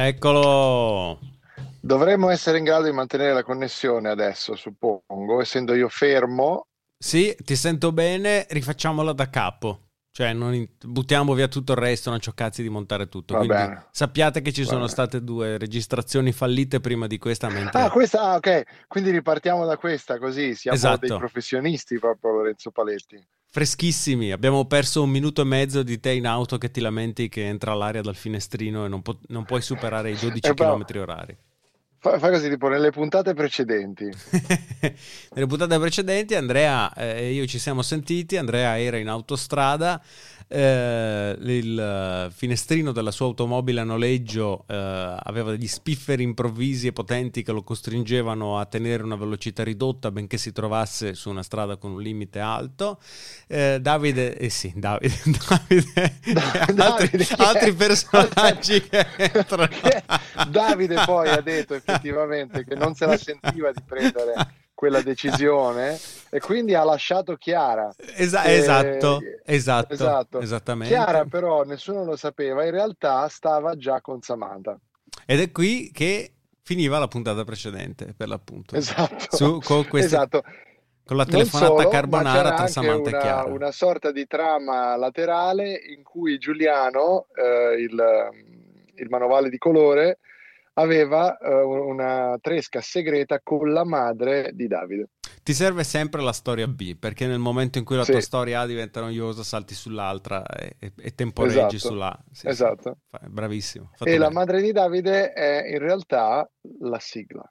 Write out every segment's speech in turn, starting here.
Eccolo. Dovremmo essere in grado di mantenere la connessione adesso, suppongo, essendo io fermo. Sì, ti sento bene, rifacciamola da capo. Cioè, non buttiamo via tutto il resto, non c'ho cazzi di montare tutto. Va Quindi bene. sappiate che ci Va sono bene. state due registrazioni fallite prima di questa. Mentre... Ah, questa, ah, ok. Quindi ripartiamo da questa, così siamo esatto. dei professionisti proprio, Lorenzo Paletti. Freschissimi, abbiamo perso un minuto e mezzo di te in auto che ti lamenti che entra l'aria dal finestrino e non, pu- non puoi superare i 12 km orari. Fa, fa, così, tipo nelle puntate precedenti. nelle puntate precedenti Andrea e eh, io ci siamo sentiti, Andrea era in autostrada eh, il finestrino della sua automobile a noleggio eh, aveva degli spifferi improvvisi e potenti che lo costringevano a tenere una velocità ridotta benché si trovasse su una strada con un limite alto. Eh, Davide, eh sì, Davide, Davide, da, altri, altri personaggi che Davide poi ha detto effettivamente che non se la sentiva di prendere quella decisione e quindi ha lasciato Chiara. Esa- e... esatto, esatto, esatto, esattamente. Chiara però nessuno lo sapeva, in realtà stava già con Samantha. Ed è qui che finiva la puntata precedente, per l'appunto. Esatto. Su, con, queste... esatto. con la telefonata solo, carbonara tra Samantha una, e Chiara. Una sorta di trama laterale in cui Giuliano, eh, il, il manovale di colore, aveva uh, una tresca segreta con la madre di Davide. Ti serve sempre la storia B, perché nel momento in cui la sì. tua storia A diventa noiosa, salti sull'altra e, e, temporeggi esatto. sulla Sì, esatto. Sì. Bravissimo. E bene. la madre di Davide è in realtà la sigla.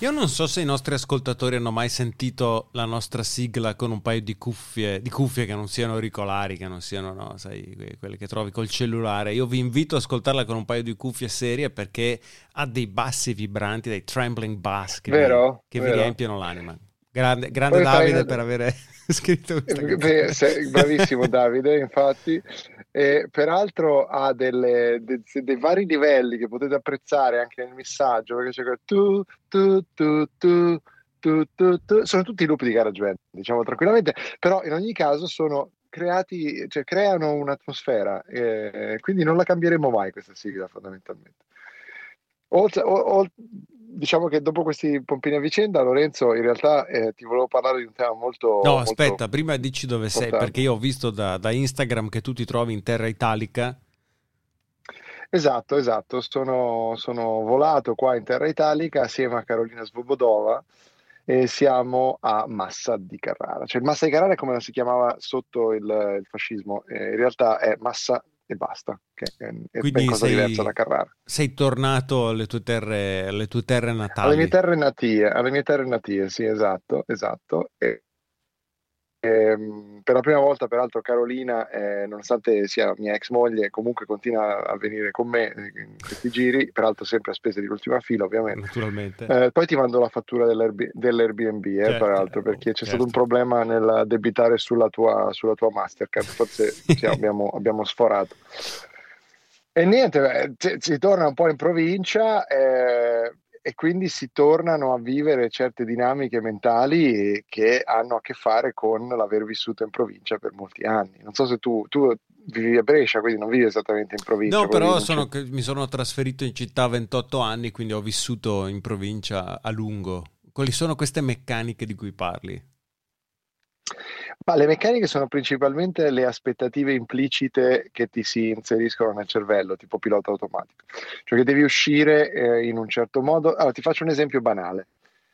Io non so se i nostri ascoltatori hanno mai sentito la nostra sigla con un paio di cuffie, di cuffie che non siano auricolari, che non siano, no, sai, quelle che trovi col cellulare. Io vi invito ad ascoltarla con un paio di cuffie serie perché ha dei bassi vibranti, dei trembling bass che, vero, vi, che vero. vi riempiono l'anima. Grande, grande Davide per aver scritto questa Beh, sei, Bravissimo Davide, infatti. E peraltro ha delle, de, dei vari livelli che potete apprezzare anche nel messaggio, perché c'è quel tu, tu, tu, tu, tu, tu, tu, sono tutti loop di GarageBand, diciamo tranquillamente, però in ogni caso sono creati, cioè creano un'atmosfera, e quindi non la cambieremo mai questa sigla fondamentalmente. Oltre, o, o, diciamo che dopo questi pompini a vicenda, Lorenzo, in realtà eh, ti volevo parlare di un tema molto. No, molto aspetta, prima dici dove importante. sei, perché io ho visto da, da, Instagram che tu ti trovi in terra italica. Esatto, esatto. Sono, sono volato qua in terra italica assieme a Carolina Svobodova e siamo a Massa di Carrara. Cioè, Massa di Carrara è come la si chiamava sotto il, il fascismo, eh, in realtà è Massa e basta, che è, Quindi cosa sei, diversa da Carrara. Sei tornato alle tue terre, alle tue terre natali? Alle mie terre natie, alle mie terre natie, sì, esatto, esatto. E, ehm, per la prima volta, peraltro, Carolina, eh, nonostante sia mia ex moglie, comunque continua a venire con me in questi giri, peraltro sempre a spese dell'ultima fila, ovviamente. Naturalmente. Eh, poi ti mando la fattura dell'Airb- dell'Airbnb, eh, certo, peraltro, perché c'è certo. stato un problema nel debitare sulla tua, sulla tua Mastercard, forse sì, abbiamo, abbiamo sforato. E niente, si torna un po' in provincia. Eh, e quindi si tornano a vivere certe dinamiche mentali che hanno a che fare con l'aver vissuto in provincia per molti anni. Non so se tu, tu vivi a Brescia, quindi non vivi esattamente in provincia. No, però sono, mi sono trasferito in città a 28 anni, quindi ho vissuto in provincia a lungo. Quali sono queste meccaniche di cui parli? Ma le meccaniche sono principalmente le aspettative implicite che ti si inseriscono nel cervello, tipo pilota automatico. Cioè che devi uscire eh, in un certo modo. Allora, ti faccio un esempio banale.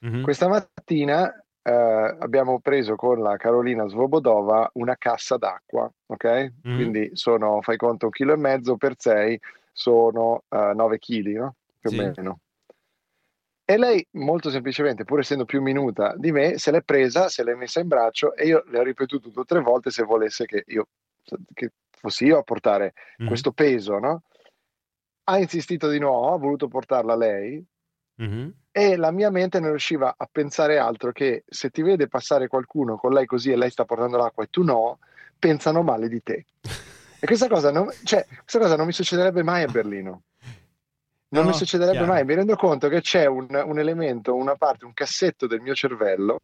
Mm-hmm. Questa mattina eh, abbiamo preso con la Carolina Svobodova una cassa d'acqua, ok? Mm-hmm. Quindi sono, fai conto, un chilo e mezzo per sei, sono uh, 9 kg, no? Più o meno. E lei, molto semplicemente, pur essendo più minuta di me, se l'è presa, se l'è messa in braccio e io le ho ripetuto due o tre volte se volesse che io che fossi io a portare mm-hmm. questo peso, no? Ha insistito di no, ha voluto portarla lei mm-hmm. e la mia mente non riusciva a pensare altro che se ti vede passare qualcuno con lei così e lei sta portando l'acqua e tu no, pensano male di te. e questa cosa non, cioè, questa cosa non mi succederebbe mai a Berlino. Non no, mi succederebbe chiaro. mai. Mi rendo conto che c'è un, un elemento, una parte, un cassetto del mio cervello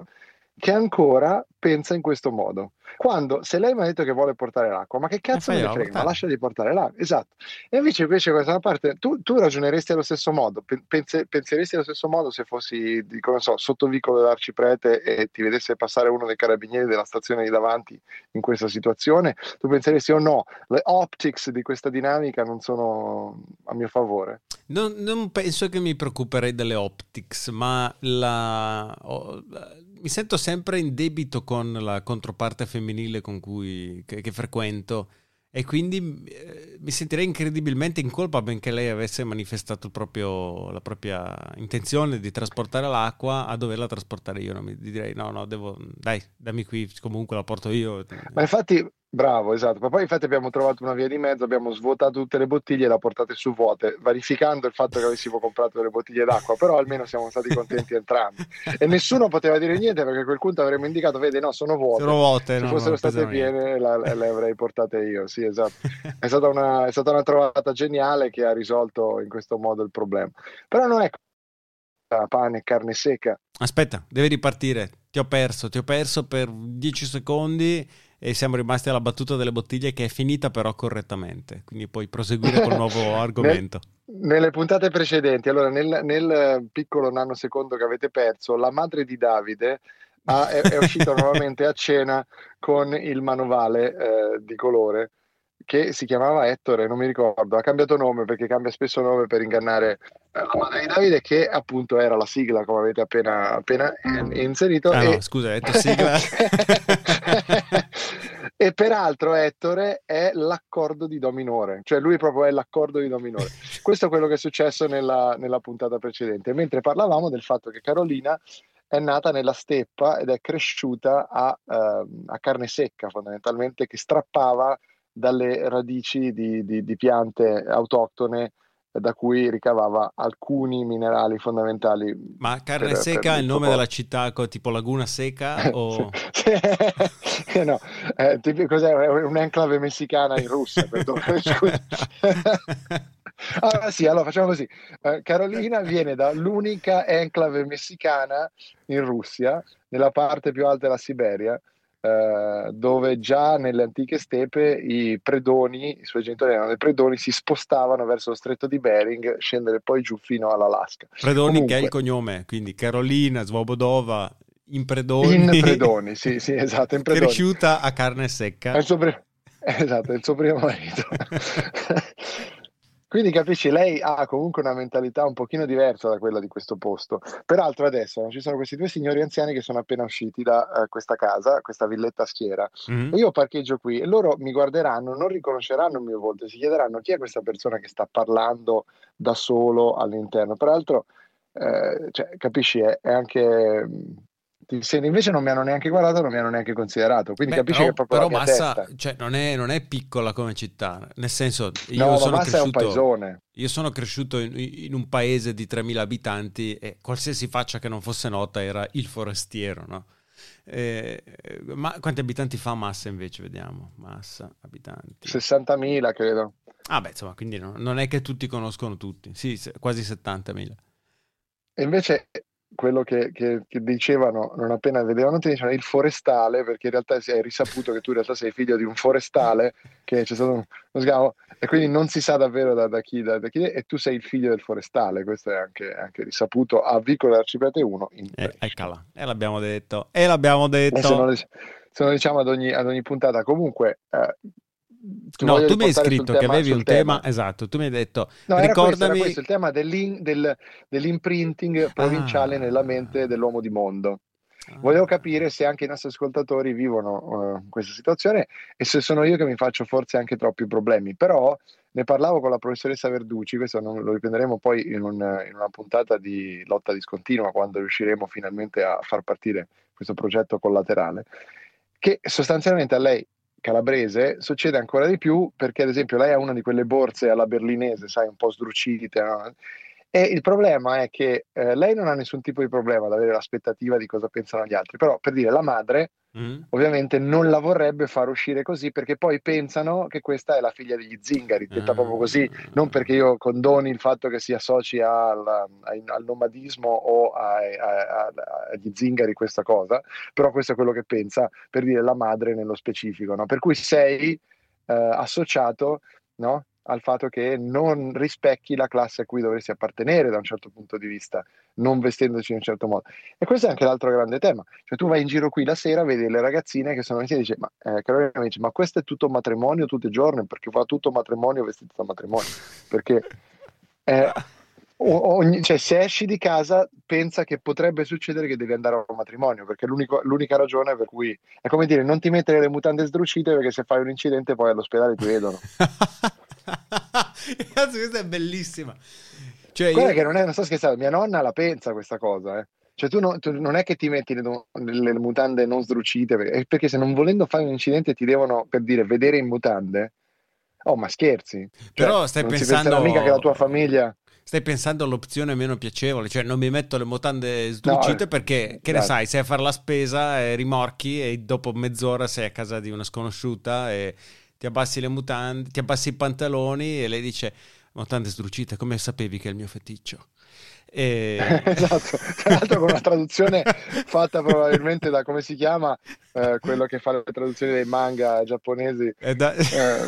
che ancora pensa in questo modo. Quando, se lei mi ha detto che vuole portare l'acqua, ma che cazzo me ne frega, ma lascia di portare l'acqua, esatto. E invece, invece questa parte, tu, tu ragioneresti allo stesso modo, pense, penseresti allo stesso modo se fossi, dico, non so, sotto vicolo dell'arciprete e ti vedesse passare uno dei carabinieri della stazione di davanti in questa situazione, tu penseresti o oh no, le optics di questa dinamica non sono a mio favore. Non, non penso che mi preoccuperei delle optics, ma la... Oh, mi sento sempre in debito con la controparte femminile con cui che, che frequento e quindi eh, mi sentirei incredibilmente in colpa benché lei avesse manifestato proprio, la propria intenzione di trasportare l'acqua a doverla trasportare io. Non mi direi no, no, devo, dai, dammi qui, comunque la porto io. Ma infatti Bravo, esatto. Ma poi infatti abbiamo trovato una via di mezzo, abbiamo svuotato tutte le bottiglie e le portate su vuote, verificando il fatto che avessimo comprato delle bottiglie d'acqua, però almeno siamo stati contenti entrambi. E nessuno poteva dire niente perché a quel punto avremmo indicato, vede, no, sono vuote. Sono vuote, Se no, fossero state piene le avrei portate io, sì, esatto. È stata, una, è stata una trovata geniale che ha risolto in questo modo il problema. Però non è pane e carne secca. Aspetta, devi ripartire. Ti ho perso, ti ho perso per 10 secondi e siamo rimasti alla battuta delle bottiglie che è finita però correttamente, quindi puoi proseguire col nuovo argomento. Nel, nelle puntate precedenti, allora nel, nel, piccolo nanosecondo che avete perso, la madre di Davide ha, è, è uscita nuovamente a cena con il manovale eh, di colore che si chiamava Ettore, non mi ricordo, ha cambiato nome perché cambia spesso nome per ingannare la madre di Davide che appunto era la sigla come avete appena, appena inserito. Ah, e... no, scusa, hai detto sigla. e peraltro Ettore è l'accordo di Do minore, cioè lui proprio è l'accordo di Do minore. Questo è quello che è successo nella, nella puntata precedente, mentre parlavamo del fatto che Carolina è nata nella steppa ed è cresciuta a, uh, a carne secca fondamentalmente che strappava dalle radici di, di, di piante autoctone da cui ricavava alcuni minerali fondamentali. Ma carne per, secca per è il nome della città, tipo Laguna Seca? O... no, eh, tipo, cos'è? Un'enclave messicana in Russia, perdone, scusa. Ah, sì, allora facciamo così. Uh, Carolina viene dall'unica enclave messicana in Russia, nella parte più alta della Siberia, eh, dove già nelle antiche steppe i predoni, i suoi genitori erano dei predoni, si spostavano verso lo stretto di Bering, scendere poi giù fino all'Alaska. Predoni Comunque, che è il cognome, quindi Carolina Svobodova in Predoni. In Predoni, sì, sì, esatto, in Predoni. Cresciuta a carne secca. È il suo, pre- esatto, è il suo primo marito. Quindi capisci, lei ha comunque una mentalità un pochino diversa da quella di questo posto. Peraltro adesso ci sono questi due signori anziani che sono appena usciti da uh, questa casa, questa villetta a schiera. Mm-hmm. io parcheggio qui e loro mi guarderanno, non riconosceranno il mio volto, si chiederanno chi è questa persona che sta parlando da solo all'interno. Peraltro, eh, cioè, capisci, è, è anche se invece non mi hanno neanche guardato, non mi hanno neanche considerato. Quindi Beh, capisci però, che è proprio però Massa cioè, non, è, non, è, piccola come città, nel senso, io no, sono Massa cresciuto. Io sono cresciuto in, in, un paese di 3.000 abitanti e qualsiasi faccia che non fosse nota era il forestiero, no? Eh, ma quanti abitanti fa Massa invece? Vediamo. Massa, abitanti. 60.000 credo. Ah beh, insomma, quindi no, non è che tutti conoscono tutti. Sì, quasi 70.000. E invece quello che, che, che, dicevano non appena vedevano te dicevano il forestale perché in realtà si è risaputo che tu in realtà sei figlio di un forestale che c'è stato uno scavo e quindi non si sa davvero da, da, chi, da, da, chi è e tu sei il figlio del forestale questo è anche, anche risaputo a Vicolo Arciprete 1 in eh, eccola e l'abbiamo detto e l'abbiamo detto. se, non, se non diciamo ad ogni, ad ogni puntata. Comunque eh, no, tu mi hai scritto che avevi un tema, tema, esatto, tu mi hai detto no, ricordami... Era questo, era questo, il tema dell'in, del, dell'imprinting provinciale ah. nella mente dell'uomo di mondo. Ah. Volevo capire se anche i nostri ascoltatori vivono uh, questa situazione e se sono io che mi faccio forse anche troppi problemi, però ne parlavo con la professoressa Verducci, questo non, lo riprenderemo poi in, un, in, una puntata di lotta discontinua quando riusciremo finalmente a far partire questo progetto collaterale, che sostanzialmente a lei calabrese succede ancora di più perché ad esempio lei ha una di quelle borse alla berlinese, sai, un po' sdrucite, no? E il problema è che eh, lei non ha nessun tipo di problema ad avere l'aspettativa di cosa pensano gli altri, però per dire la madre mm. ovviamente non la vorrebbe far uscire così perché poi pensano che questa è la figlia degli zingari, detta mm. proprio così, non perché io condoni il fatto che si associ al, al nomadismo o agli zingari questa cosa, però questo è quello che pensa per dire la madre nello specifico, no? per cui sei eh, associato no? Al fatto che non rispecchi la classe a cui dovresti appartenere da un certo punto di vista, non vestendoci in un certo modo. E questo è anche l'altro grande tema. Cioè tu vai in giro qui la sera, vedi le ragazzine che sono insieme e dici, ma eh, Carolina dice, ma questo è tutto matrimonio tutti i giorni, perché fa tutto matrimonio vestito da matrimonio. Perché eh, ogni, cioè, se esci di casa pensa che potrebbe succedere che devi andare a un matrimonio, perché l'unica ragione per cui è come dire non ti mettere le mutande sdrucite perché se fai un incidente poi all'ospedale ti vedono. Cazzo, questa è bellissima. Cioè, io... che non, è, non sto scherzando, mia nonna la pensa questa cosa, eh. Cioè tu, no, tu, non è che ti metti le, le, mutande non sdrucite, perché, perché, se non volendo fare un incidente ti devono, per dire, vedere in mutande. Oh, ma scherzi. Però cioè, stai non pensando... Non mica che la tua famiglia... Stai pensando all'opzione meno piacevole, cioè non mi metto le mutande sdrucite no, perché, che ne sai, sei a fare la spesa, e rimorchi e dopo mezz'ora sei a casa di una sconosciuta e ti abbassi le mutande, ti abbassi i pantaloni e lei dice mutande sdrucite, come sapevi che è il mio feticcio? E... esatto, tra l'altro con una traduzione fatta probabilmente da come si chiama eh, quello che fa le traduzioni dei manga giapponesi. Da... Eh,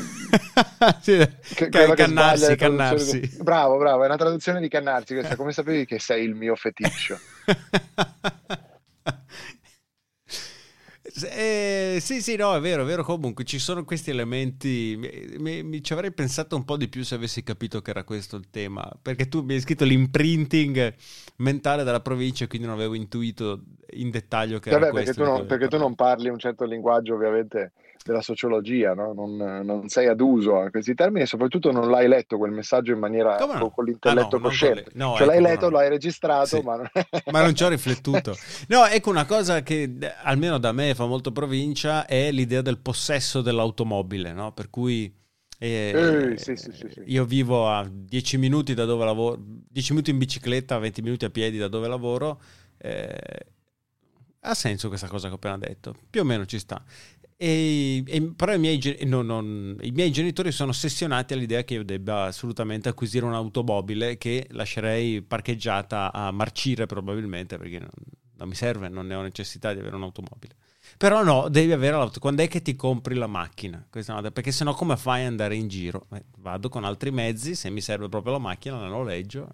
che, cannarsi, cannarsi. Di... Bravo, bravo, è una traduzione di cannarsi questa. Come sapevi che sei il mio feticcio? Eh, sì, sì, no, è vero, è vero. Comunque ci sono questi elementi. Mi, mi, mi, ci avrei pensato un po' di più se avessi capito che era questo il tema. Perché tu mi hai scritto l'imprinting mentale della provincia, quindi non avevo intuito in dettaglio che Vabbè, era perché questo. Tu non, perché tu non parli un certo linguaggio, ovviamente della sociologia, no? non, non, sei ad uso a questi termini e soprattutto non l'hai letto quel messaggio in maniera no? con, con, l'intelletto ah, no, cosciente. No, cioè ecco, l'hai letto, l'hai registrato, sì. ma... Non... ma non ci ho riflettuto. No, ecco una cosa che almeno da me fa molto provincia è l'idea del possesso dell'automobile, no? Per cui... Eh, eh, sì, sì, io vivo a 10 minuti da dove lavoro, 10 minuti in bicicletta, 20 minuti a piedi da dove lavoro. Eh, ha senso questa cosa che ho appena detto, più o meno ci sta. E, e, però i miei, no, non, i miei, genitori sono ossessionati all'idea che io debba assolutamente acquisire un'automobile che lascerei parcheggiata a marcire probabilmente perché non, non mi serve, non ne ho necessità di avere un'automobile. Però no, devi avere l'auto. Quando è che ti compri la macchina? Perché sennò come fai ad andare in giro? Eh, vado con altri mezzi, se mi serve proprio la macchina la noleggio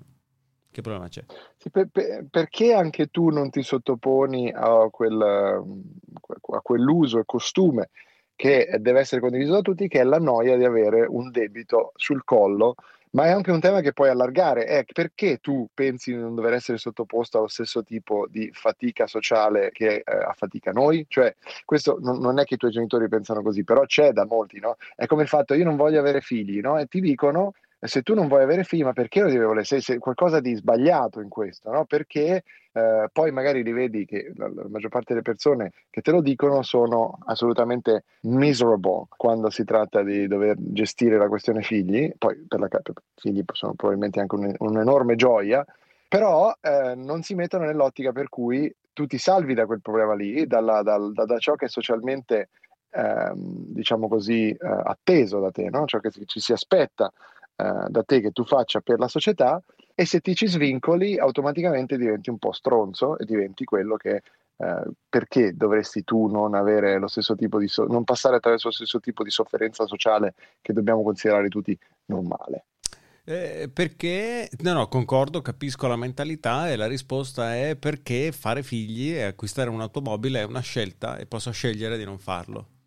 che problema c'è? Sì, per, per, perché anche tu non ti sottoponi a, quel, a quell'uso e costume che deve essere condiviso da tutti, che è la noia di avere un debito sul collo, ma è anche un tema che puoi allargare. È perché tu pensi di non dover essere sottoposto allo stesso tipo di fatica sociale che eh, affatica noi? Cioè, questo non, non, è che i tuoi genitori pensano così, però c'è da molti, no? È come il fatto io non voglio avere figli, no? E ti dicono se tu non vuoi avere figli, ma perché lo devi volere? Se, se qualcosa di sbagliato in questo, no? Perché eh, poi magari rivedi che la, la, maggior parte delle persone che te lo dicono sono assolutamente miserable quando si tratta di dover gestire la questione figli, poi per, la, per figli sono probabilmente anche un, un'enorme gioia, però eh, non si mettono nell'ottica per cui tu ti salvi da quel problema lì, dalla, dal, da, da ciò che è socialmente, ehm, diciamo così, eh, atteso da te, no? ciò che ci si aspetta eh, da te che tu faccia per la società e se ti ci svincoli automaticamente diventi un po' stronzo e diventi quello che eh, perché dovresti tu non avere lo stesso tipo di so- non passare attraverso lo stesso tipo di sofferenza sociale che dobbiamo considerare tutti normale. Eh, perché, no, no, concordo, capisco la mentalità e la risposta è perché fare figli e acquistare un'automobile è una scelta e posso scegliere di non farlo.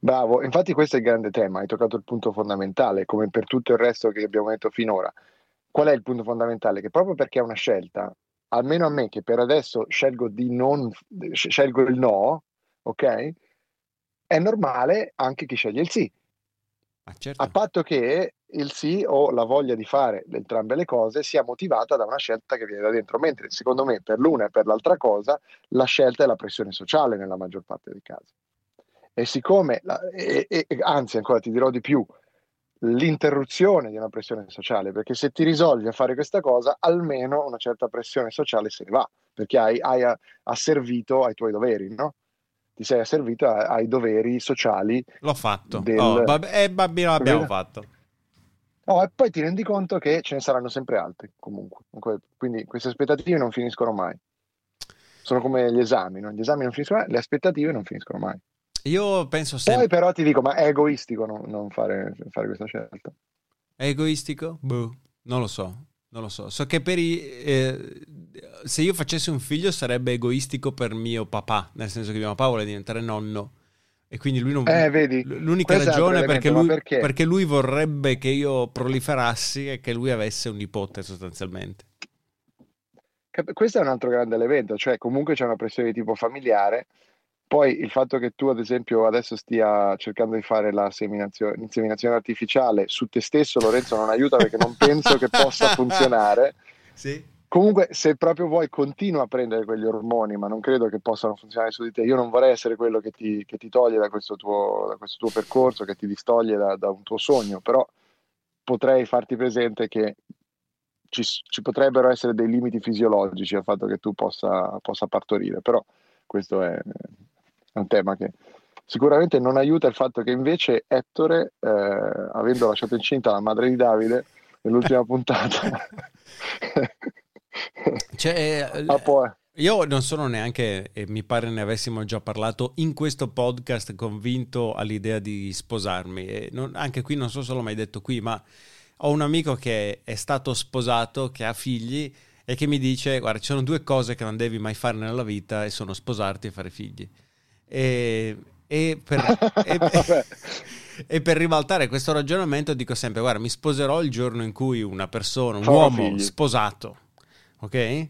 Bravo, infatti questo è il grande tema, hai toccato il punto fondamentale, come per tutto il resto che abbiamo detto finora. Qual è il punto fondamentale? Che proprio perché è una scelta, almeno a me che per adesso scelgo di non scelgo il no, ok? È normale anche chi sceglie il sì. Ah, certo. A patto che il sì o la voglia di fare entrambe le cose sia motivata da una scelta che viene da dentro, mentre secondo me per l'una e per l'altra cosa la scelta è la pressione sociale nella maggior parte dei casi. E siccome, la, e, e, anzi ancora ti dirò di più, l'interruzione di una pressione sociale, perché se ti risolvi a fare questa cosa, almeno una certa pressione sociale se ne va, perché hai, hai asservito ai tuoi doveri, no? Ti sei asservito ai doveri sociali. L'ho fatto. Del... Oh, vabbè, eh, bambino l'abbiamo fatto. No, e poi ti rendi conto che ce ne saranno sempre altri, comunque. Quindi queste aspettative non finiscono mai. Sono come gli esami, no? Gli esami non finiscono mai, le aspettative non finiscono mai. Io penso sempre... Poi però ti dico, ma è egoistico non, non fare, fare, questa scelta. È egoistico? Boh, non lo so. Non lo so. So che per i, eh, se io facessi un figlio sarebbe egoistico per mio papà, nel senso che mio papà vuole diventare nonno. E quindi lui non... Eh, vedi, l'unica ragione è perché lui, perché? perché lui vorrebbe che io proliferassi e che lui avesse un nipote sostanzialmente. Questo è un altro grande elemento, cioè comunque c'è una pressione di tipo familiare poi il fatto che tu, ad esempio, adesso stia cercando di fare la inseminazione artificiale su te stesso, Lorenzo, non aiuta perché non penso che possa funzionare. Sì. Comunque, se proprio vuoi, continua a prendere quegli ormoni, ma non credo che possano funzionare su di te. Io non vorrei essere quello che ti, che ti toglie da questo, tuo, da questo, tuo, percorso, che ti distoglie da, da, un tuo sogno, però potrei farti presente che ci, ci, potrebbero essere dei limiti fisiologici al fatto che tu possa, possa partorire, però questo è, è un tema che sicuramente non aiuta il fatto che invece Ettore, eh, avendo lasciato incinta la madre di Davide nell'ultima puntata, cioè, ah, poi... Io non sono neanche, e mi pare ne avessimo già parlato, in questo podcast convinto all'idea di sposarmi. Non, anche qui non so se l'ho mai detto qui, ma ho un amico che è stato sposato, che ha figli e che mi dice, guarda, ci sono due cose che non devi mai fare nella vita e sono sposarti e fare figli. E, e, per, e, e, per, ribaltare questo ragionamento dico sempre, guarda, mi sposerò il giorno in cui una persona, un Farò uomo figli. sposato, ok?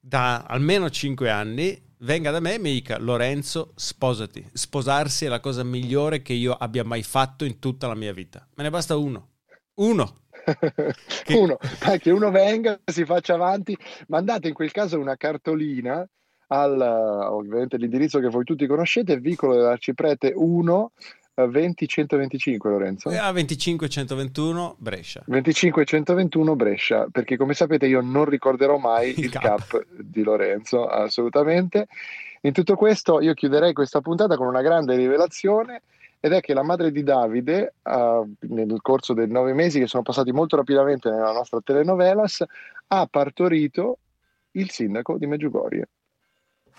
Da almeno 5 anni venga da me e mi dica Lorenzo sposati. Sposarsi è la cosa migliore che io abbia mai fatto in tutta la mia vita. Me ne basta uno. Uno. Che... uno. Che uno venga si faccia avanti. Mandate in quel caso una cartolina al ovviamente l'indirizzo che voi tutti conoscete, vicolo dell'Arciprete 1 20 125 Lorenzo. A 25 121 Brescia. 25 121 Brescia, perché come sapete io non ricorderò mai il, il cap. cap di Lorenzo, assolutamente. In tutto questo io chiuderei questa puntata con una grande rivelazione ed è che la madre di Davide, uh, nel corso dei nove mesi che sono passati molto rapidamente nella nostra telenovelas, ha partorito il sindaco di Meggiugorie.